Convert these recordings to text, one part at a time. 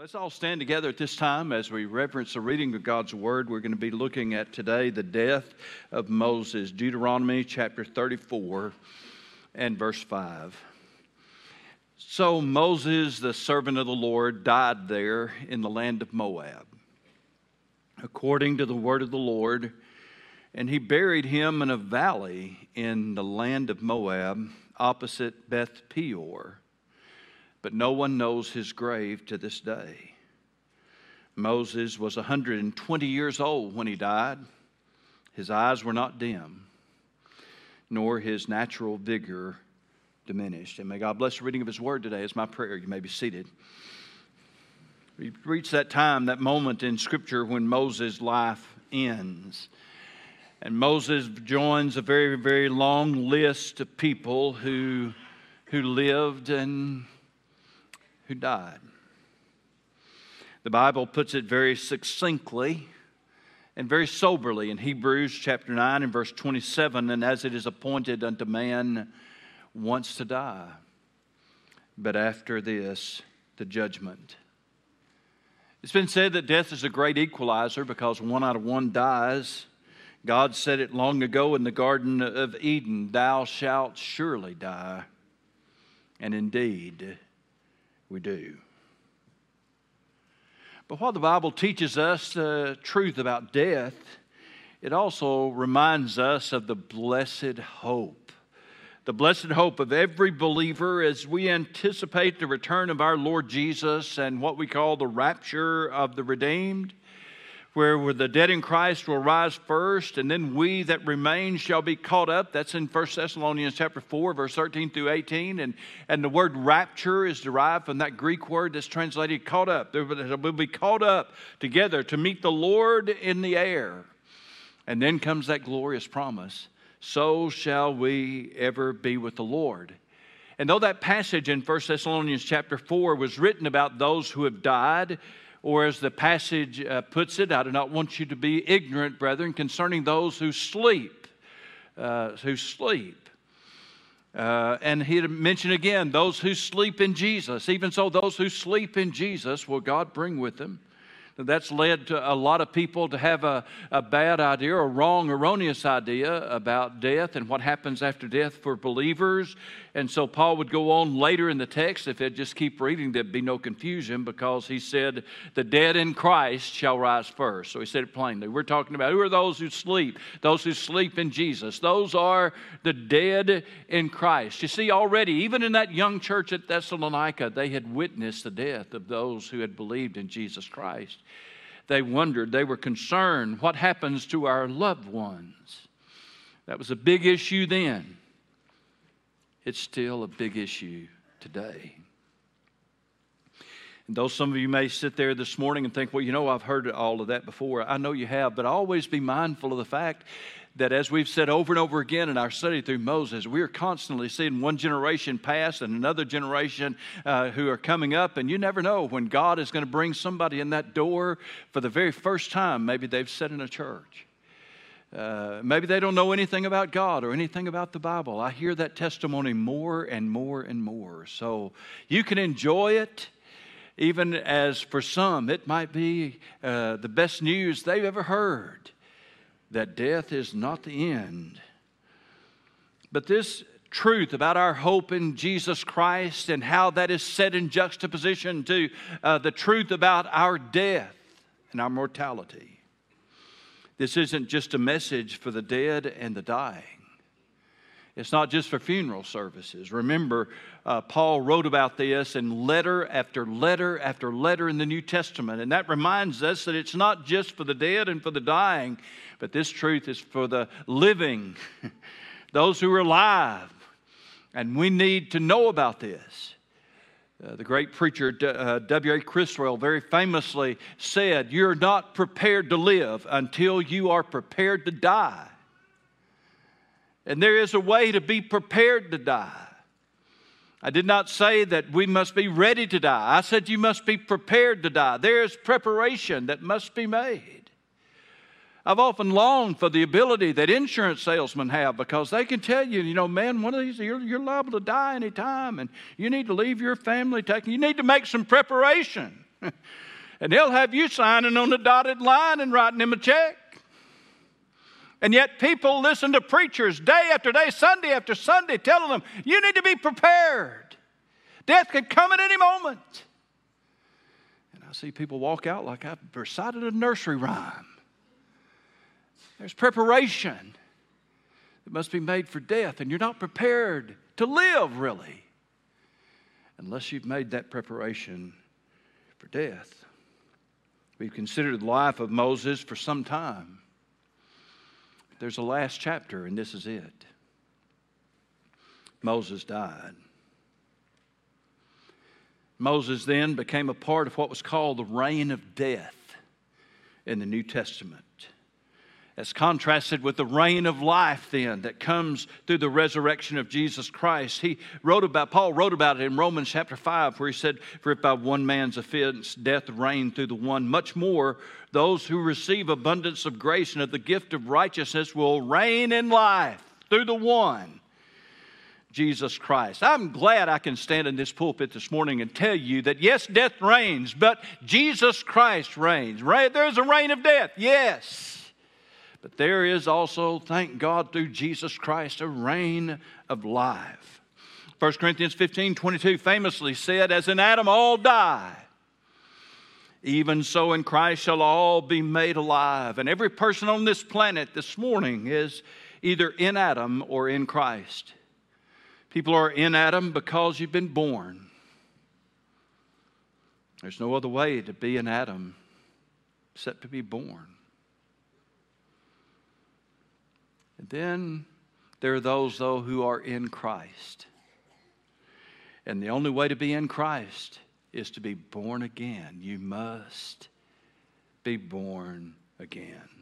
Let's all stand together at this time as we reference the reading of God's Word. We're going to be looking at today the death of Moses, Deuteronomy chapter 34 and verse 5. So Moses, the servant of the Lord, died there in the land of Moab, according to the word of the Lord, and he buried him in a valley in the land of Moab, opposite Beth Peor but no one knows his grave to this day. Moses was 120 years old when he died. His eyes were not dim, nor his natural vigor diminished. And may God bless the reading of his word today, is my prayer. You may be seated. We reach that time, that moment in Scripture when Moses' life ends. And Moses joins a very, very long list of people who, who lived and who died. The Bible puts it very succinctly and very soberly in Hebrews chapter 9 and verse 27 and as it is appointed unto man once to die, but after this, the judgment. It's been said that death is a great equalizer because one out of one dies. God said it long ago in the Garden of Eden Thou shalt surely die. And indeed, we do. But while the Bible teaches us the truth about death, it also reminds us of the blessed hope. The blessed hope of every believer as we anticipate the return of our Lord Jesus and what we call the rapture of the redeemed where the dead in Christ will rise first, and then we that remain shall be caught up. That's in 1 Thessalonians chapter 4, verse 13 through 18. And, and the word rapture is derived from that Greek word that's translated caught up. We'll be caught up together to meet the Lord in the air. And then comes that glorious promise so shall we ever be with the Lord. And though that passage in 1 Thessalonians chapter 4 was written about those who have died, or as the passage uh, puts it, I do not want you to be ignorant, brethren, concerning those who sleep, uh, who sleep. Uh, and he mentioned again those who sleep in Jesus. Even so, those who sleep in Jesus will God bring with them that's led to a lot of people to have a, a bad idea a wrong, erroneous idea about death and what happens after death for believers. And so Paul would go on later in the text, if they'd just keep reading, there'd be no confusion because he said, The dead in Christ shall rise first. So he said it plainly. We're talking about who are those who sleep? Those who sleep in Jesus. Those are the dead in Christ. You see, already, even in that young church at Thessalonica, they had witnessed the death of those who had believed in Jesus Christ. They wondered, they were concerned what happens to our loved ones? That was a big issue then. It's still a big issue today. And though some of you may sit there this morning and think, well, you know, I've heard all of that before, I know you have, but always be mindful of the fact that as we've said over and over again in our study through Moses, we are constantly seeing one generation pass and another generation uh, who are coming up, and you never know when God is going to bring somebody in that door for the very first time. Maybe they've sat in a church. Uh, maybe they don't know anything about God or anything about the Bible. I hear that testimony more and more and more. So you can enjoy it, even as for some, it might be uh, the best news they've ever heard that death is not the end. But this truth about our hope in Jesus Christ and how that is set in juxtaposition to uh, the truth about our death and our mortality. This isn't just a message for the dead and the dying. It's not just for funeral services. Remember, uh, Paul wrote about this in letter after letter after letter in the New Testament. And that reminds us that it's not just for the dead and for the dying, but this truth is for the living, those who are alive. And we need to know about this. Uh, the great preacher W.A. Uh, Criswell very famously said, You're not prepared to live until you are prepared to die. And there is a way to be prepared to die. I did not say that we must be ready to die. I said you must be prepared to die. There is preparation that must be made. I've often longed for the ability that insurance salesmen have because they can tell you, you know, man, one of these, you're, you're liable to die anytime and you need to leave your family taken. You need to make some preparation. and they'll have you signing on the dotted line and writing them a check. And yet, people listen to preachers day after day, Sunday after Sunday, telling them, you need to be prepared. Death could come at any moment. And I see people walk out like I've recited a nursery rhyme. There's preparation that must be made for death, and you're not prepared to live, really, unless you've made that preparation for death. We've considered the life of Moses for some time. There's a last chapter, and this is it. Moses died. Moses then became a part of what was called the reign of death in the New Testament. As contrasted with the reign of life, then, that comes through the resurrection of Jesus Christ. He wrote about, Paul wrote about it in Romans chapter 5, where he said, For if by one man's offense death reigned through the one, much more those who receive abundance of grace and of the gift of righteousness will reign in life through the one. Jesus Christ. I'm glad I can stand in this pulpit this morning and tell you that yes, death reigns, but Jesus Christ reigns. Right? There's a reign of death, yes. But there is also, thank God, through Jesus Christ, a reign of life. 1 Corinthians 15 22 famously said, As in Adam all die, even so in Christ shall all be made alive. And every person on this planet this morning is either in Adam or in Christ. People are in Adam because you've been born. There's no other way to be in Adam except to be born. And then there are those, though, who are in Christ. And the only way to be in Christ is to be born again. You must be born again.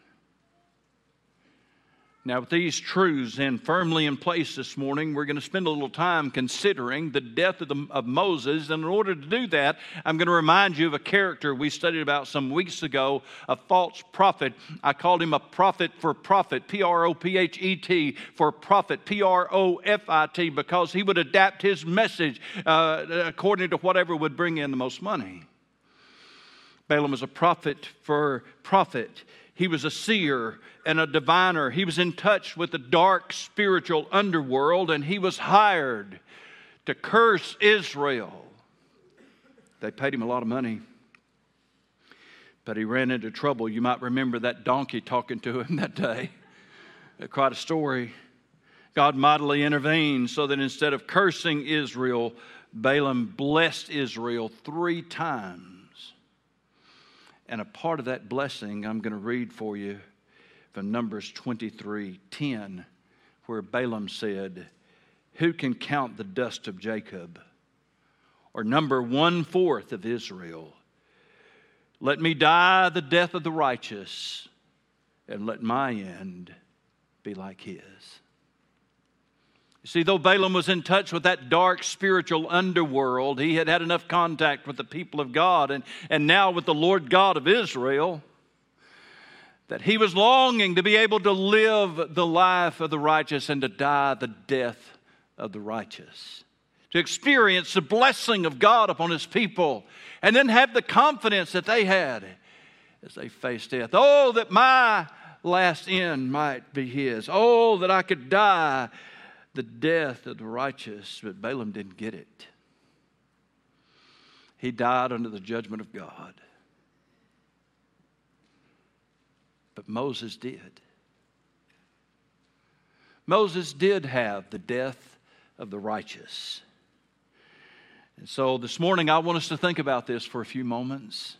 Now, with these truths in firmly in place this morning, we're going to spend a little time considering the death of, the, of, Moses. And in order to do that, I'm going to remind you of a character we studied about some weeks ago, a false prophet. I called him a prophet for profit, P R O P H E T, for profit, P R O F I T, because he would adapt his message uh, according to whatever would bring in the most money. Balaam was a prophet for profit. He was a seer and a diviner. He was in touch with the dark spiritual underworld and he was hired to curse Israel. They paid him a lot of money, but he ran into trouble. You might remember that donkey talking to him that day. Quite a story. God mightily intervened so that instead of cursing Israel, Balaam blessed Israel three times. And a part of that blessing I'm going to read for you from Numbers 23 10, where Balaam said, Who can count the dust of Jacob or number one fourth of Israel? Let me die the death of the righteous, and let my end be like his. See, though Balaam was in touch with that dark spiritual underworld, he had had enough contact with the people of God and, and now with the Lord God of Israel that he was longing to be able to live the life of the righteous and to die the death of the righteous. To experience the blessing of God upon his people and then have the confidence that they had as they faced death. Oh, that my last end might be his. Oh, that I could die the death of the righteous, but Balaam didn't get it. He died under the judgment of God. But Moses did. Moses did have the death of the righteous. And so this morning, I want us to think about this for a few moments.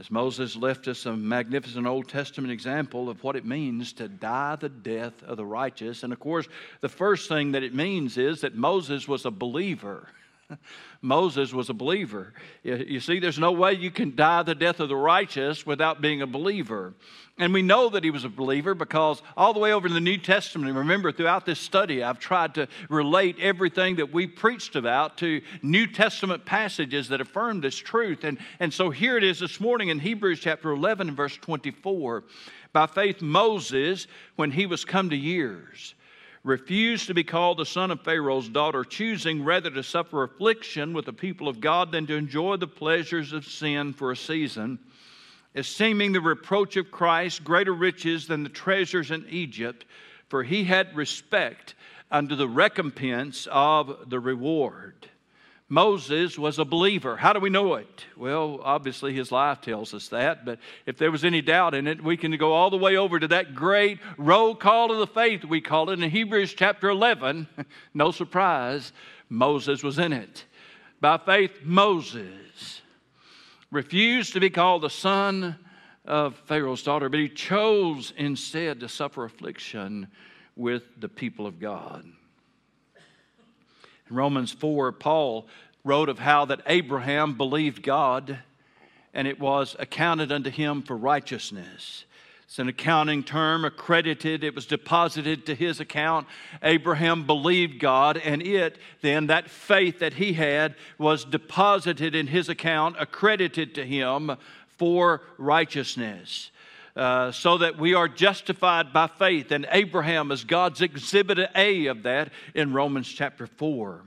As Moses left us a magnificent Old Testament example of what it means to die the death of the righteous. And of course, the first thing that it means is that Moses was a believer. Moses was a believer. You see, there's no way you can die the death of the righteous without being a believer. And we know that he was a believer because all the way over in the New Testament, remember throughout this study, I've tried to relate everything that we preached about to New Testament passages that affirm this truth. And, and so here it is this morning in Hebrews chapter 11 and verse 24. By faith, Moses, when he was come to years, refused to be called the son of Pharaoh's daughter, choosing rather to suffer affliction with the people of God than to enjoy the pleasures of sin for a season, esteeming the reproach of Christ greater riches than the treasures in Egypt, for he had respect unto the recompense of the reward. Moses was a believer. How do we know it? Well, obviously his life tells us that, but if there was any doubt in it, we can go all the way over to that great roll call of the faith, we call it in Hebrews chapter 11. no surprise, Moses was in it. By faith, Moses refused to be called the son of Pharaoh's daughter, but he chose instead to suffer affliction with the people of God. In Romans 4, Paul wrote of how that Abraham believed God and it was accounted unto him for righteousness. It's an accounting term, accredited. It was deposited to his account. Abraham believed God, and it, then, that faith that he had, was deposited in his account, accredited to him for righteousness. Uh, so that we are justified by faith. And Abraham is God's exhibit A of that in Romans chapter 4.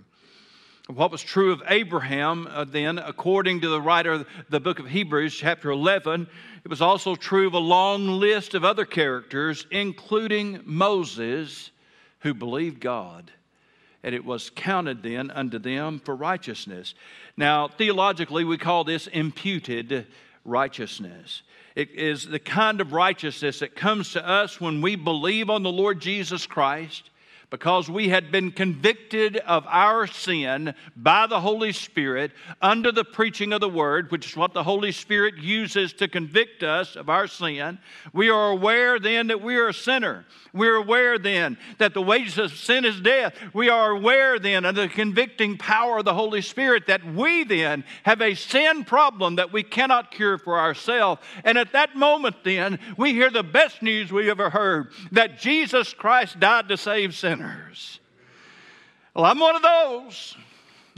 What was true of Abraham, uh, then, according to the writer of the book of Hebrews, chapter 11, it was also true of a long list of other characters, including Moses, who believed God. And it was counted then unto them for righteousness. Now, theologically, we call this imputed righteousness. It is the kind of righteousness that comes to us when we believe on the Lord Jesus Christ because we had been convicted of our sin by the Holy Spirit under the preaching of the Word, which is what the Holy Spirit uses to convict us of our sin. We are aware then that we are a sinner. We're aware then that the wages of sin is death. We are aware then of the convicting power of the Holy Spirit that we then have a sin problem that we cannot cure for ourselves. And at that moment, then, we hear the best news we ever heard that Jesus Christ died to save sinners sinners. Well, I'm one of those.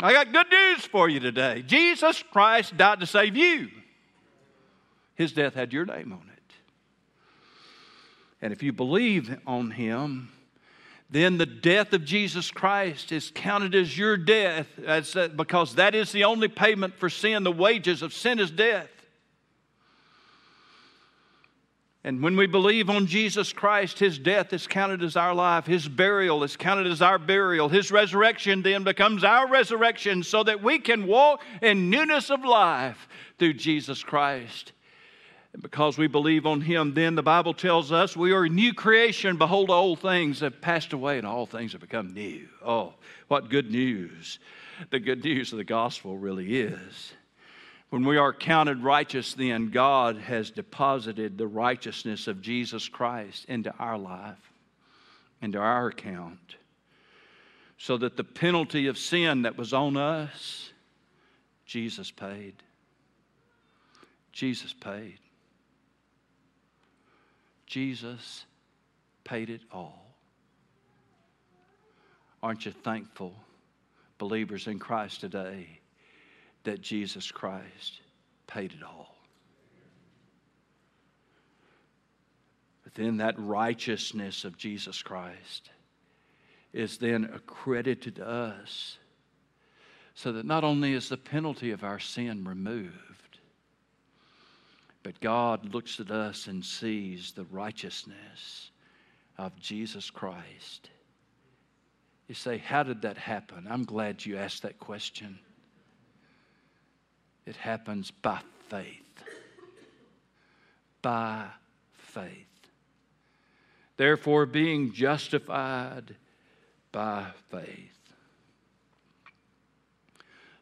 I got good news for you today. Jesus Christ died to save you. His death had your name on it. And if you believe on him, then the death of Jesus Christ is counted as your death as, uh, because that is the only payment for sin. The wages of sin is death. And when we believe on Jesus Christ, His death is counted as our life, His burial is counted as our burial, His resurrection then becomes our resurrection so that we can walk in newness of life through Jesus Christ. And because we believe on Him, then the Bible tells us we are a new creation. Behold, old things have passed away and all things have become new. Oh, what good news! The good news of the gospel really is. When we are counted righteous, then God has deposited the righteousness of Jesus Christ into our life, into our account, so that the penalty of sin that was on us, Jesus paid. Jesus paid. Jesus paid it all. Aren't you thankful, believers in Christ today? That Jesus Christ paid it all. But then that righteousness of Jesus Christ is then accredited to us so that not only is the penalty of our sin removed, but God looks at us and sees the righteousness of Jesus Christ. You say, How did that happen? I'm glad you asked that question. It happens by faith. By faith. Therefore, being justified by faith.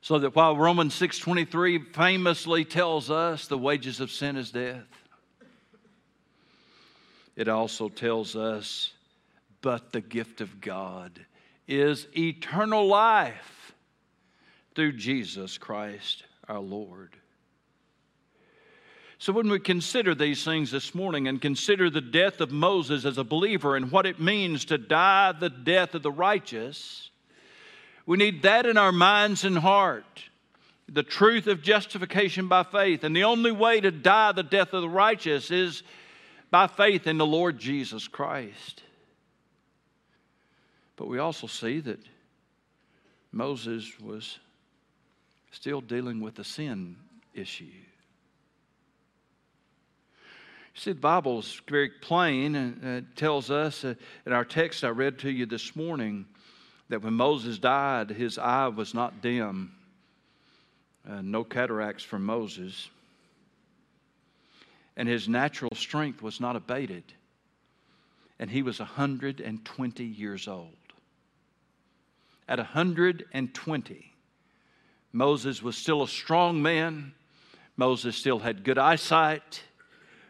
So that while Romans 6:23 famously tells us the wages of sin is death, it also tells us but the gift of God is eternal life through Jesus Christ our Lord. So, when we consider these things this morning and consider the death of Moses as a believer and what it means to die the death of the righteous, we need that in our minds and heart. The truth of justification by faith. And the only way to die the death of the righteous is by faith in the Lord Jesus Christ. But we also see that Moses was still dealing with the sin issue. You see, the Bible's very plain and it tells us uh, in our text I read to you this morning that when Moses died, his eye was not dim, uh, no cataracts from Moses, and his natural strength was not abated, and he was 120 years old. At 120, Moses was still a strong man. Moses still had good eyesight.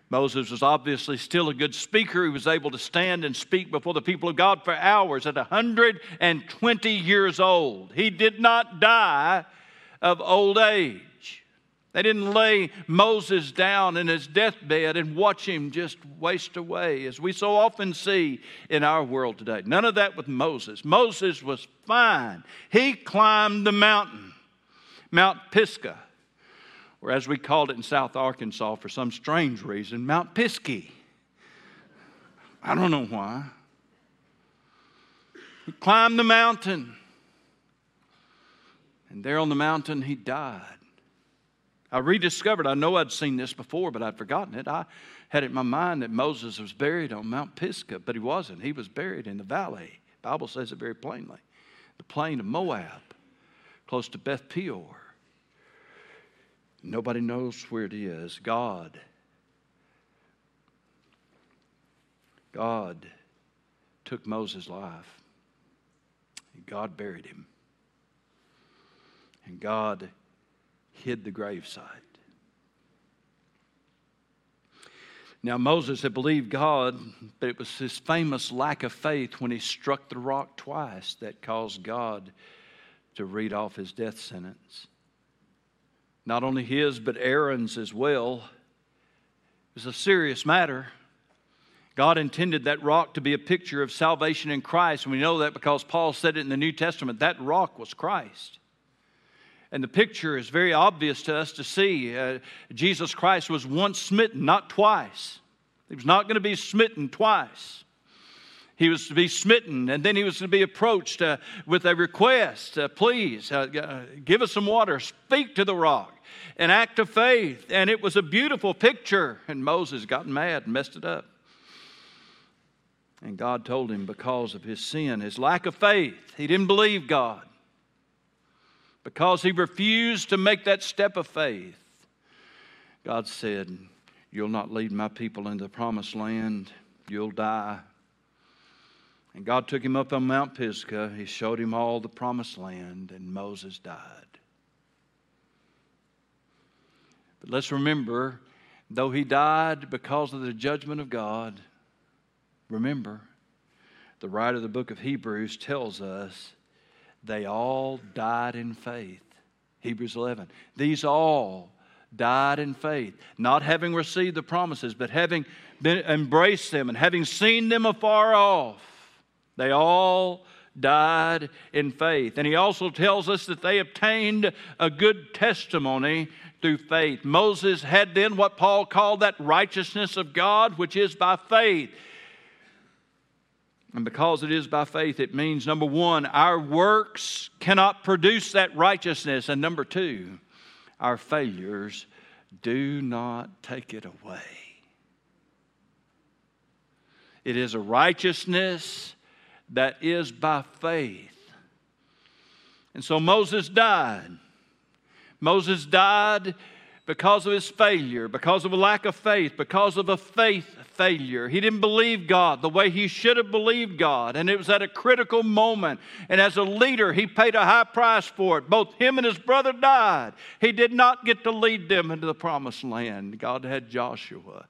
Moses was obviously still a good speaker. He was able to stand and speak before the people of God for hours at 120 years old. He did not die of old age. They didn't lay Moses down in his deathbed and watch him just waste away, as we so often see in our world today. None of that with Moses. Moses was fine. He climbed the mountain, Mount Pisgah or as we called it in South Arkansas for some strange reason, Mount Pisky. I don't know why. He climbed the mountain, and there on the mountain he died. I rediscovered, I know I'd seen this before, but I'd forgotten it. I had it in my mind that Moses was buried on Mount Pisgah, but he wasn't. He was buried in the valley. The Bible says it very plainly. The plain of Moab, close to Beth Peor. Nobody knows where it is. God. God took Moses' life. God buried him. And God hid the gravesite. Now, Moses had believed God, but it was his famous lack of faith when he struck the rock twice that caused God to read off his death sentence not only his, but Aaron's as well. It was a serious matter. God intended that rock to be a picture of salvation in Christ, and we know that because Paul said it in the New Testament. That rock was Christ. And the picture is very obvious to us to see. Uh, Jesus Christ was once smitten, not twice. He was not going to be smitten twice. He was to be smitten, and then he was to be approached uh, with a request uh, Please, uh, give us some water, speak to the rock an act of faith. And it was a beautiful picture. And Moses got mad and messed it up. And God told him because of his sin, his lack of faith, he didn't believe God. Because he refused to make that step of faith, God said, You'll not lead my people into the promised land, you'll die. And God took him up on Mount Pisgah. He showed him all the promised land, and Moses died. But let's remember, though he died because of the judgment of God, remember, the writer of the book of Hebrews tells us they all died in faith. Hebrews 11. These all died in faith, not having received the promises, but having been, embraced them and having seen them afar off. They all died in faith. And he also tells us that they obtained a good testimony through faith. Moses had then what Paul called that righteousness of God, which is by faith. And because it is by faith, it means number one, our works cannot produce that righteousness. And number two, our failures do not take it away. It is a righteousness that is by faith. And so Moses died. Moses died because of his failure, because of a lack of faith, because of a faith failure. He didn't believe God the way he should have believed God. And it was at a critical moment. And as a leader, he paid a high price for it. Both him and his brother died. He did not get to lead them into the promised land. God had Joshua.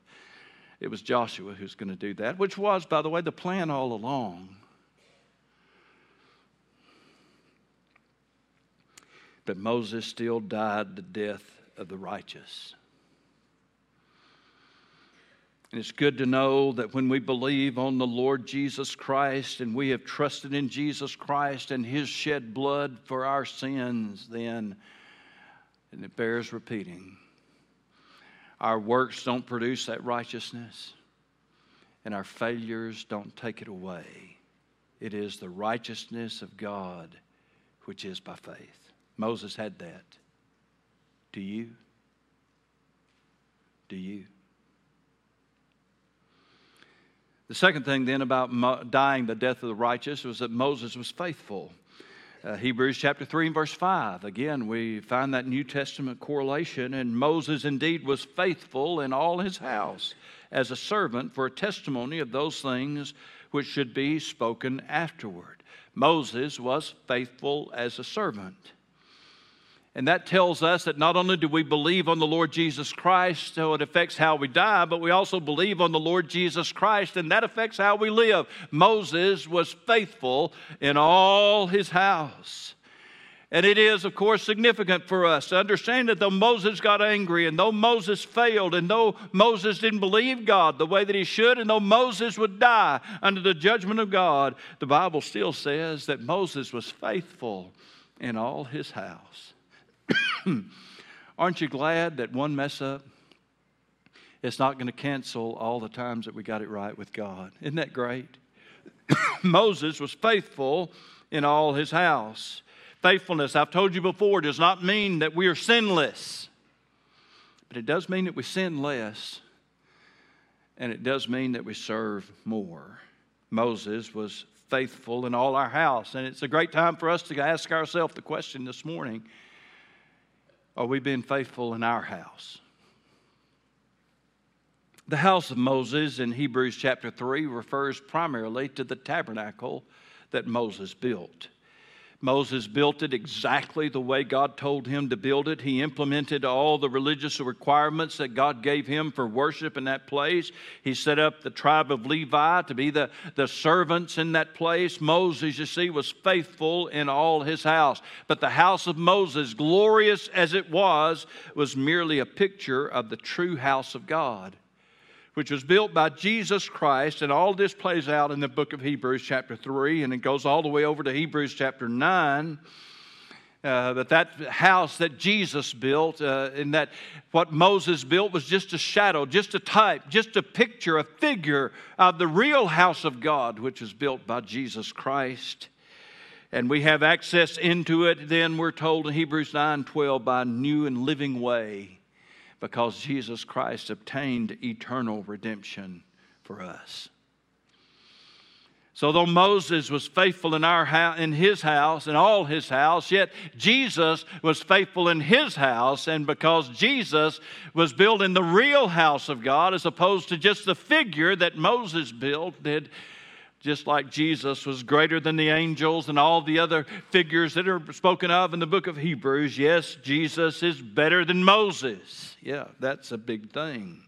It was Joshua who's going to do that, which was, by the way, the plan all along. But Moses still died the death of the righteous. And it's good to know that when we believe on the Lord Jesus Christ and we have trusted in Jesus Christ and his shed blood for our sins, then, and it bears repeating, our works don't produce that righteousness, and our failures don't take it away. it is the righteousness of God which is by faith. Moses had that. Do you? Do you? The second thing then about dying the death of the righteous was that Moses was faithful. Uh, Hebrews chapter 3 and verse 5. Again, we find that New Testament correlation. And Moses indeed was faithful in all his house as a servant for a testimony of those things which should be spoken afterward. Moses was faithful as a servant. And that tells us that not only do we believe on the Lord Jesus Christ, so it affects how we die, but we also believe on the Lord Jesus Christ, and that affects how we live. Moses was faithful in all his house. And it is, of course, significant for us to understand that though Moses got angry, and though Moses failed, and though Moses didn't believe God the way that he should, and though Moses would die under the judgment of God, the Bible still says that Moses was faithful in all his house. Aren't you glad that one mess up is not going to cancel all the times that we got it right with God? Isn't that great? Moses was faithful in all his house. Faithfulness, I've told you before, does not mean that we are sinless, but it does mean that we sin less, and it does mean that we serve more. Moses was faithful in all our house, and it's a great time for us to ask ourselves the question this morning are we being faithful in our house? The house of Moses in Hebrews chapter 3 refers primarily to the tabernacle that Moses built. Moses built it exactly the way God told him to build it. He implemented all the religious requirements that God gave him for worship in that place. He set up the tribe of Levi to be the, the servants in that place. Moses, you see, was faithful in all his house. But the house of Moses, glorious as it was, was merely a picture of the true house of God which was built by Jesus Christ. And all this plays out in the book of Hebrews, chapter 3, and it goes all the way over to Hebrews, chapter 9. Uh, that that house that Jesus built, uh, and that what Moses built was just a shadow, just a type, just a picture, a figure of the real house of God, which is built by Jesus Christ. And we have access into it, then we're told in Hebrews 9 12, by a new and living way because Jesus Christ obtained eternal redemption for us. So, though Moses was faithful in, our house, in his house and all his house, yet Jesus was faithful in his house. And because Jesus was building the real house of God as opposed to just the figure that Moses built, did just like Jesus was greater than the angels and all the other figures that are spoken of in the book of Hebrews. Yes, Jesus is better than Moses. Yeah, that's a big thing.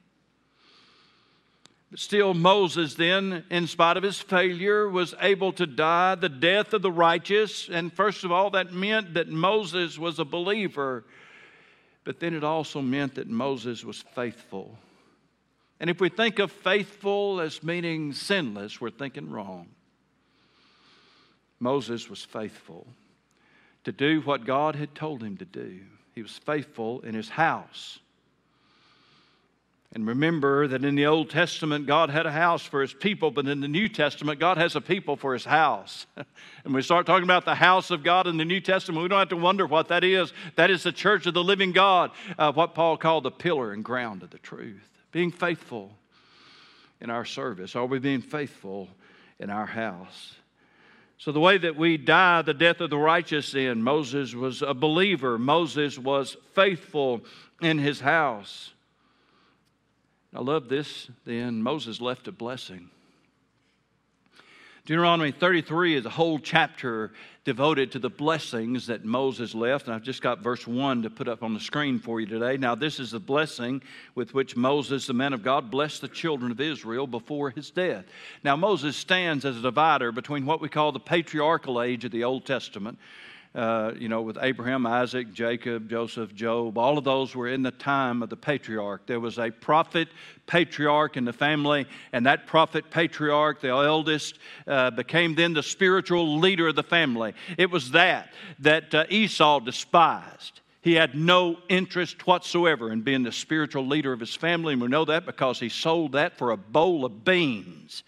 But still, Moses, then, in spite of his failure, was able to die the death of the righteous. And first of all, that meant that Moses was a believer. But then it also meant that Moses was faithful. And if we think of faithful as meaning sinless, we're thinking wrong. Moses was faithful to do what God had told him to do. He was faithful in his house. And remember that in the Old Testament, God had a house for his people, but in the New Testament, God has a people for his house. and we start talking about the house of God in the New Testament, we don't have to wonder what that is. That is the church of the living God, uh, what Paul called the pillar and ground of the truth being faithful in our service? Are we being faithful in our house? So, the way that we die the death of the righteous in, Moses was a believer, Moses was faithful in his house. I love this. Then Moses left a blessing. Deuteronomy 33 is a whole chapter devoted to the blessings that Moses left. And I've just got verse 1 to put up on the screen for you today. Now, this is the blessing with which Moses, the man of God, blessed the children of Israel before his death. Now, Moses stands as a divider between what we call the patriarchal age of the Old Testament, uh, you know, with Abraham, Isaac, Jacob, Joseph, Job, all of those were in the time of the patriarch. There was a prophet patriarch in the family, and that prophet patriarch, the eldest, uh, became then the spiritual leader of the family. It was that that uh, Esau despised. He had no interest whatsoever in being the spiritual leader of his family, and we know that because he sold that for a bowl of beans.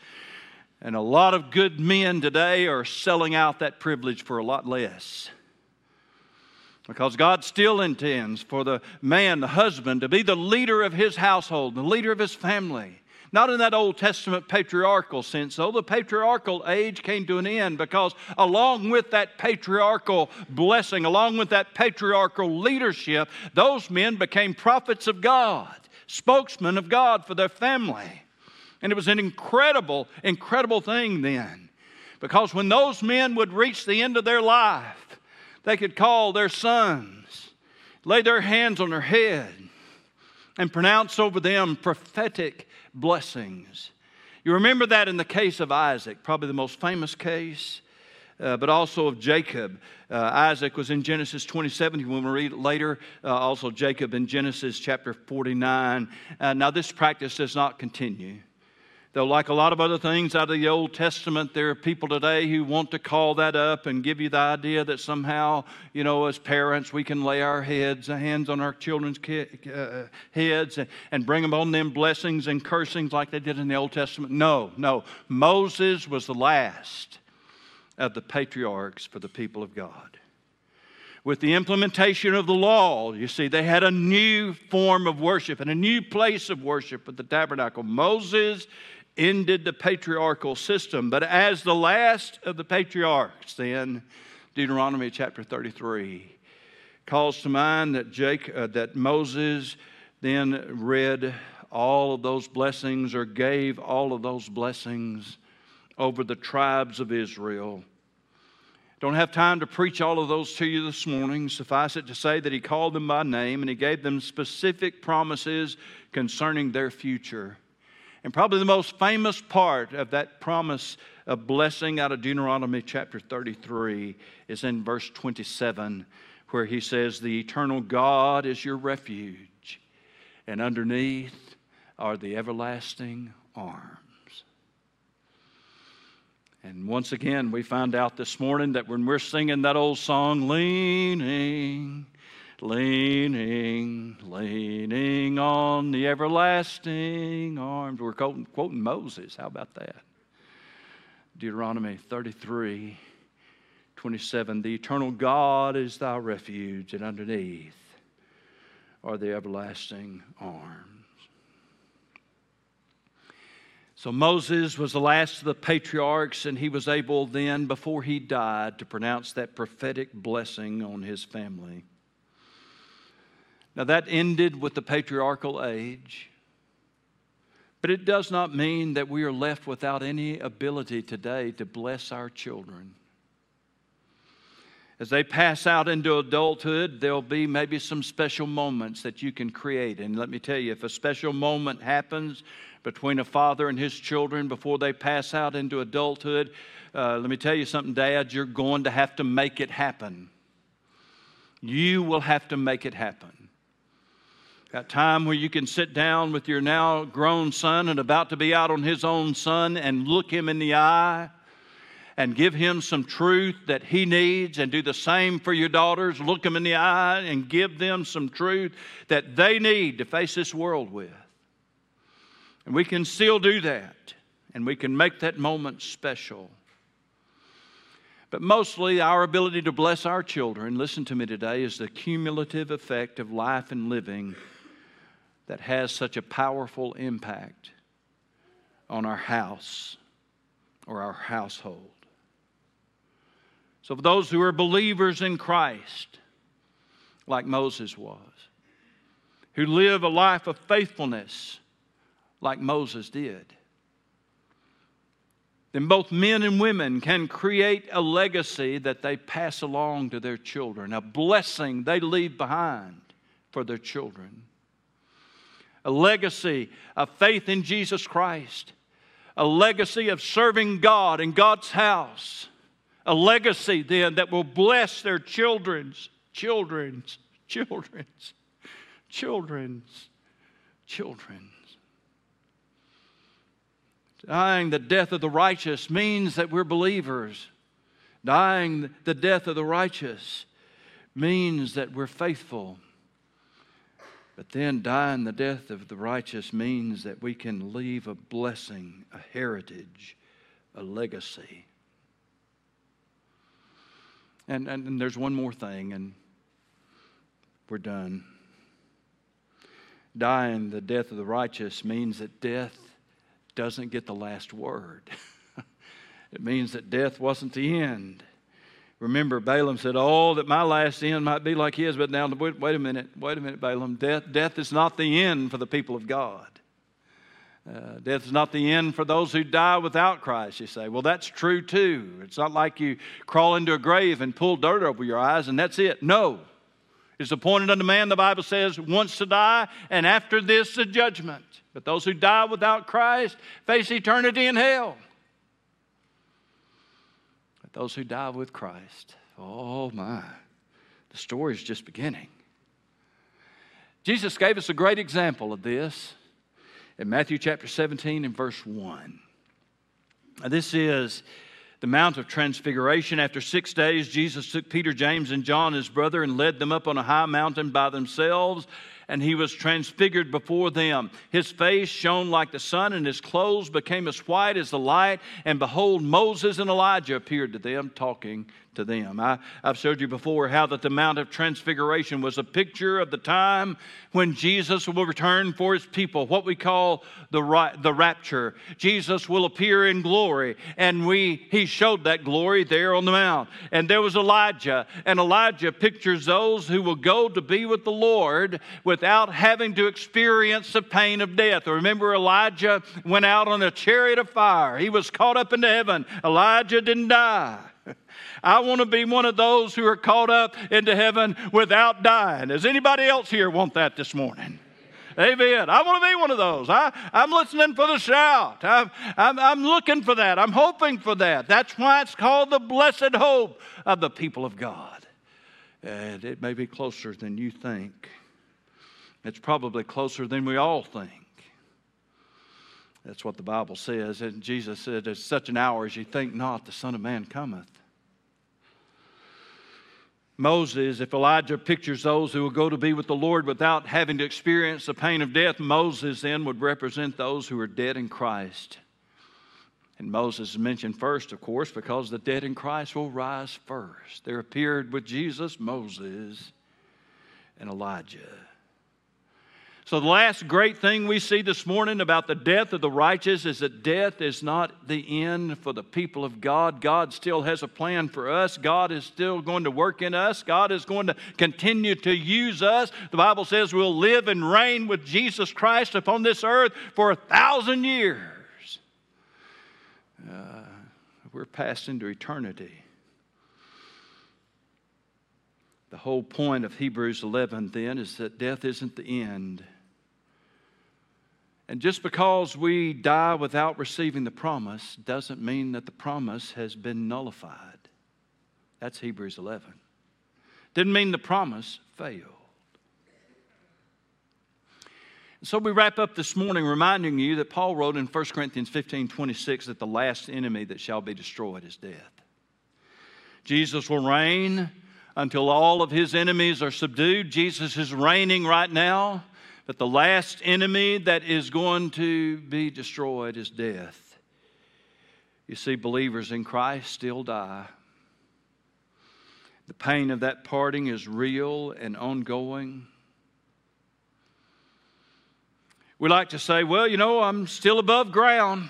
And a lot of good men today are selling out that privilege for a lot less. Because God still intends for the man, the husband, to be the leader of his household, the leader of his family. Not in that Old Testament patriarchal sense, though. The patriarchal age came to an end because, along with that patriarchal blessing, along with that patriarchal leadership, those men became prophets of God, spokesmen of God for their family. And it was an incredible, incredible thing then. Because when those men would reach the end of their life, they could call their sons, lay their hands on their head, and pronounce over them prophetic blessings. You remember that in the case of Isaac, probably the most famous case, uh, but also of Jacob. Uh, Isaac was in Genesis 27. When we read it later, uh, also Jacob in Genesis chapter 49. Uh, now, this practice does not continue. Though, like a lot of other things out of the Old Testament, there are people today who want to call that up and give you the idea that somehow, you know, as parents, we can lay our heads, hands on our children's uh, heads and, and bring them on them blessings and cursings like they did in the Old Testament. No, no. Moses was the last of the patriarchs for the people of God with the implementation of the law, you see, they had a new form of worship and a new place of worship with the tabernacle. Moses ended the patriarchal system. But as the last of the patriarchs, then, Deuteronomy chapter 33 calls to mind that, Jake, uh, that Moses then read all of those blessings or gave all of those blessings over the tribes of Israel. Don't have time to preach all of those to you this morning. Suffice it to say that he called them by name and he gave them specific promises concerning their future. And probably the most famous part of that promise of blessing out of Deuteronomy chapter 33 is in verse 27, where he says, The eternal God is your refuge, and underneath are the everlasting arms. And once again, we found out this morning that when we're singing that old song, Leaning, leaning, leaning on the everlasting arms. We're quoting, quoting Moses. How about that? Deuteronomy 33 27. The eternal God is thy refuge, and underneath are the everlasting arms. So Moses was the last of the patriarchs, and he was able then, before he died, to pronounce that prophetic blessing on his family. Now, that ended with the patriarchal age, but it does not mean that we are left without any ability today to bless our children. As they pass out into adulthood, there'll be maybe some special moments that you can create. And let me tell you, if a special moment happens between a father and his children before they pass out into adulthood, uh, let me tell you something, Dad, you're going to have to make it happen. You will have to make it happen. That time where you can sit down with your now grown son and about to be out on his own son and look him in the eye and give him some truth that he needs and do the same for your daughters. Look them in the eye and give them some truth that they need to face this world with. And we can still do that and we can make that moment special. But mostly, our ability to bless our children, listen to me today, is the cumulative effect of life and living that has such a powerful impact on our house or our household. So, for those who are believers in Christ, like Moses was, who live a life of faithfulness like Moses did, then both men and women can create a legacy that they pass along to their children, a blessing they leave behind for their children a legacy of faith in Jesus Christ, a legacy of serving God in God's house, a legacy then that will bless their children's, children's, children's, children's, children's. Dying the death of the righteous means that we're believers. Dying the death of the righteous means that we're faithful but then dying the death of the righteous means that we can leave a blessing, a heritage a legacy. And, and, and there's one more thing, and we're done. Dying the death of the righteous means that death doesn't get the last word. it means that death wasn't the end. Remember, Balaam said, Oh, that my last end might be like his. But now, wait, wait a minute, wait a minute, Balaam. Death, death is not the end for the people of God. Uh, death is not the end for those who die without Christ, you say. Well, that's true too. It's not like you crawl into a grave and pull dirt over your eyes and that's it. No. It's appointed unto man, the Bible says, once to die, and after this, the judgment. But those who die without Christ face eternity in hell. Those who die with Christ, oh my, the story is just beginning. Jesus gave us a great example of this in Matthew chapter 17 and verse 1. Now, this is the Mount of Transfiguration. After six days, Jesus took Peter, James, and John, his brother, and led them up on a high mountain by themselves and he was transfigured before them. His face shone like the sun, and his clothes became as white as the light. And behold, Moses and Elijah appeared to them, talking to them. I, have showed you before how that the Mount of Transfiguration was a picture of the time when Jesus will return for his people, what we call the, the rapture. Jesus will appear in glory, and we he showed that glory there on the mount. And there was Elijah, and Elijah pictures those who will go to be with the Lord without having to experience the pain of death. Remember, Elijah went out on a chariot of fire, he was caught up into heaven. Elijah didn't die. I want to be one of those who are caught up into heaven without dying. Does anybody else here want that this morning? Amen. I want to be one of those. I, I'm listening for the shout. I'm, I'm, I'm looking for that. I'm hoping for that. That's why it's called the blessed hope of the people of God. And it may be closer than you think. It's probably closer than we all think. That's what the Bible says. And Jesus said, At such an hour as you think not, the Son of Man cometh. Moses, if Elijah pictures those who will go to be with the Lord without having to experience the pain of death, Moses then would represent those who are dead in Christ. And Moses is mentioned first, of course, because the dead in Christ will rise first. There appeared with Jesus Moses and Elijah. So, the last great thing we see this morning about the death of the righteous is that death is not the end for the people of God. God still has a plan for us. God is still going to work in us. God is going to continue to use us. The Bible says we'll live and reign with Jesus Christ upon this earth for a thousand years. Uh, we're passed into eternity. The whole point of Hebrews 11 then is that death isn't the end. And just because we die without receiving the promise doesn't mean that the promise has been nullified. That's Hebrews 11. Didn't mean the promise failed. So we wrap up this morning reminding you that Paul wrote in 1 Corinthians 15 26 that the last enemy that shall be destroyed is death. Jesus will reign until all of his enemies are subdued. Jesus is reigning right now. But the last enemy that is going to be destroyed is death. You see, believers in Christ still die. The pain of that parting is real and ongoing. We like to say, well, you know, I'm still above ground.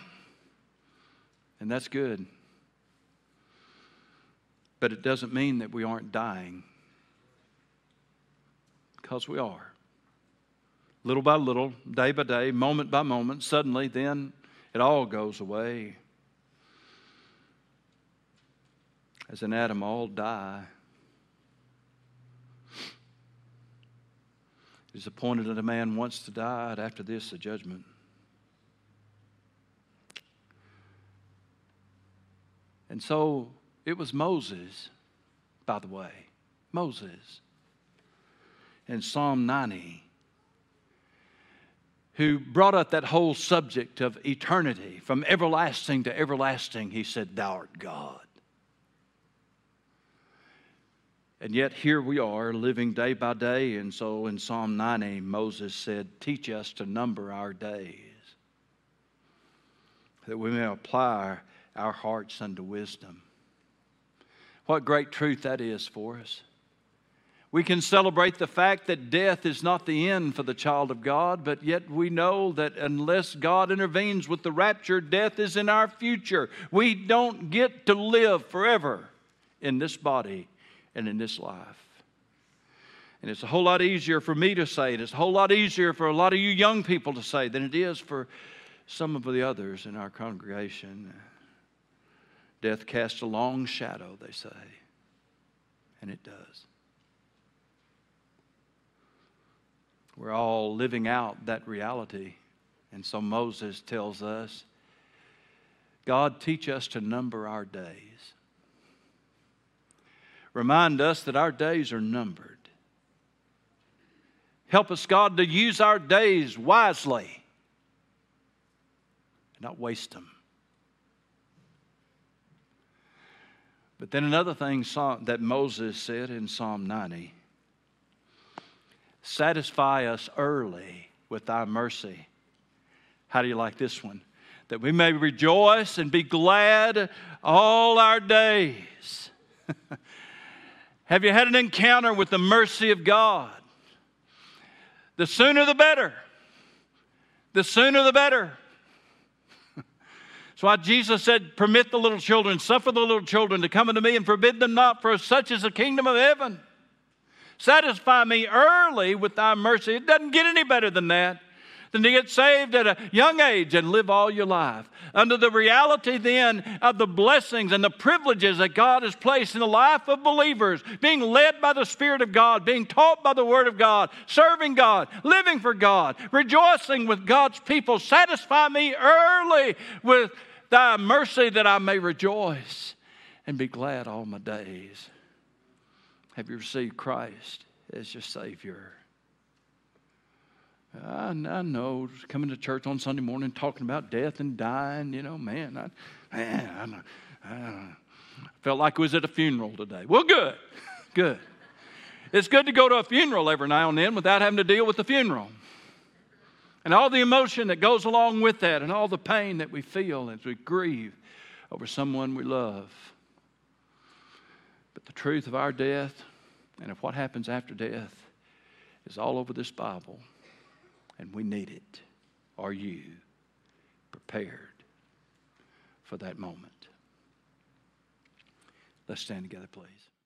And that's good. But it doesn't mean that we aren't dying, because we are little by little, day by day, moment by moment, suddenly then it all goes away. As in Adam, all die. It is appointed that a man once to die, and after this, the judgment. And so it was Moses, by the way, Moses in Psalm 90 who brought up that whole subject of eternity. From everlasting to everlasting, he said, Thou art God. And yet here we are living day by day. And so in Psalm 90, Moses said, Teach us to number our days, that we may apply our hearts unto wisdom. What great truth that is for us. We can celebrate the fact that death is not the end for the child of God, but yet we know that unless God intervenes with the rapture, death is in our future. We don't get to live forever in this body and in this life. And it's a whole lot easier for me to say it. It's a whole lot easier for a lot of you young people to say than it is for some of the others in our congregation. Death casts a long shadow, they say. And it does. We're all living out that reality. And so Moses tells us God, teach us to number our days. Remind us that our days are numbered. Help us, God, to use our days wisely and not waste them. But then another thing that Moses said in Psalm 90 satisfy us early with thy mercy. How do you like this one? That we may rejoice and be glad all our days. Have you had an encounter with the mercy of God? The sooner the better. The sooner the better. That's why Jesus said, Permit the little children, suffer the little children to come unto me and forbid them not, for such is the kingdom of heaven. Satisfy me early with thy mercy. It doesn't get any better than that than to get saved at a young age and live all your life. Under the reality then of the blessings and the privileges that God has placed in the life of believers, being led by the Spirit of God, being taught by the Word of God, serving God, living for God, rejoicing with God's people. Satisfy me early with thy mercy that I may rejoice and be glad all my days. Have you received Christ as your Savior? I, I know coming to church on Sunday morning talking about death and dying, you know, man, I, man, I, I felt like it was at a funeral today. Well, good, good. It's good to go to a funeral every now and then without having to deal with the funeral. And all the emotion that goes along with that, and all the pain that we feel as we grieve over someone we love. But the truth of our death and of what happens after death is all over this Bible and we need it. Are you prepared for that moment? Let's stand together, please.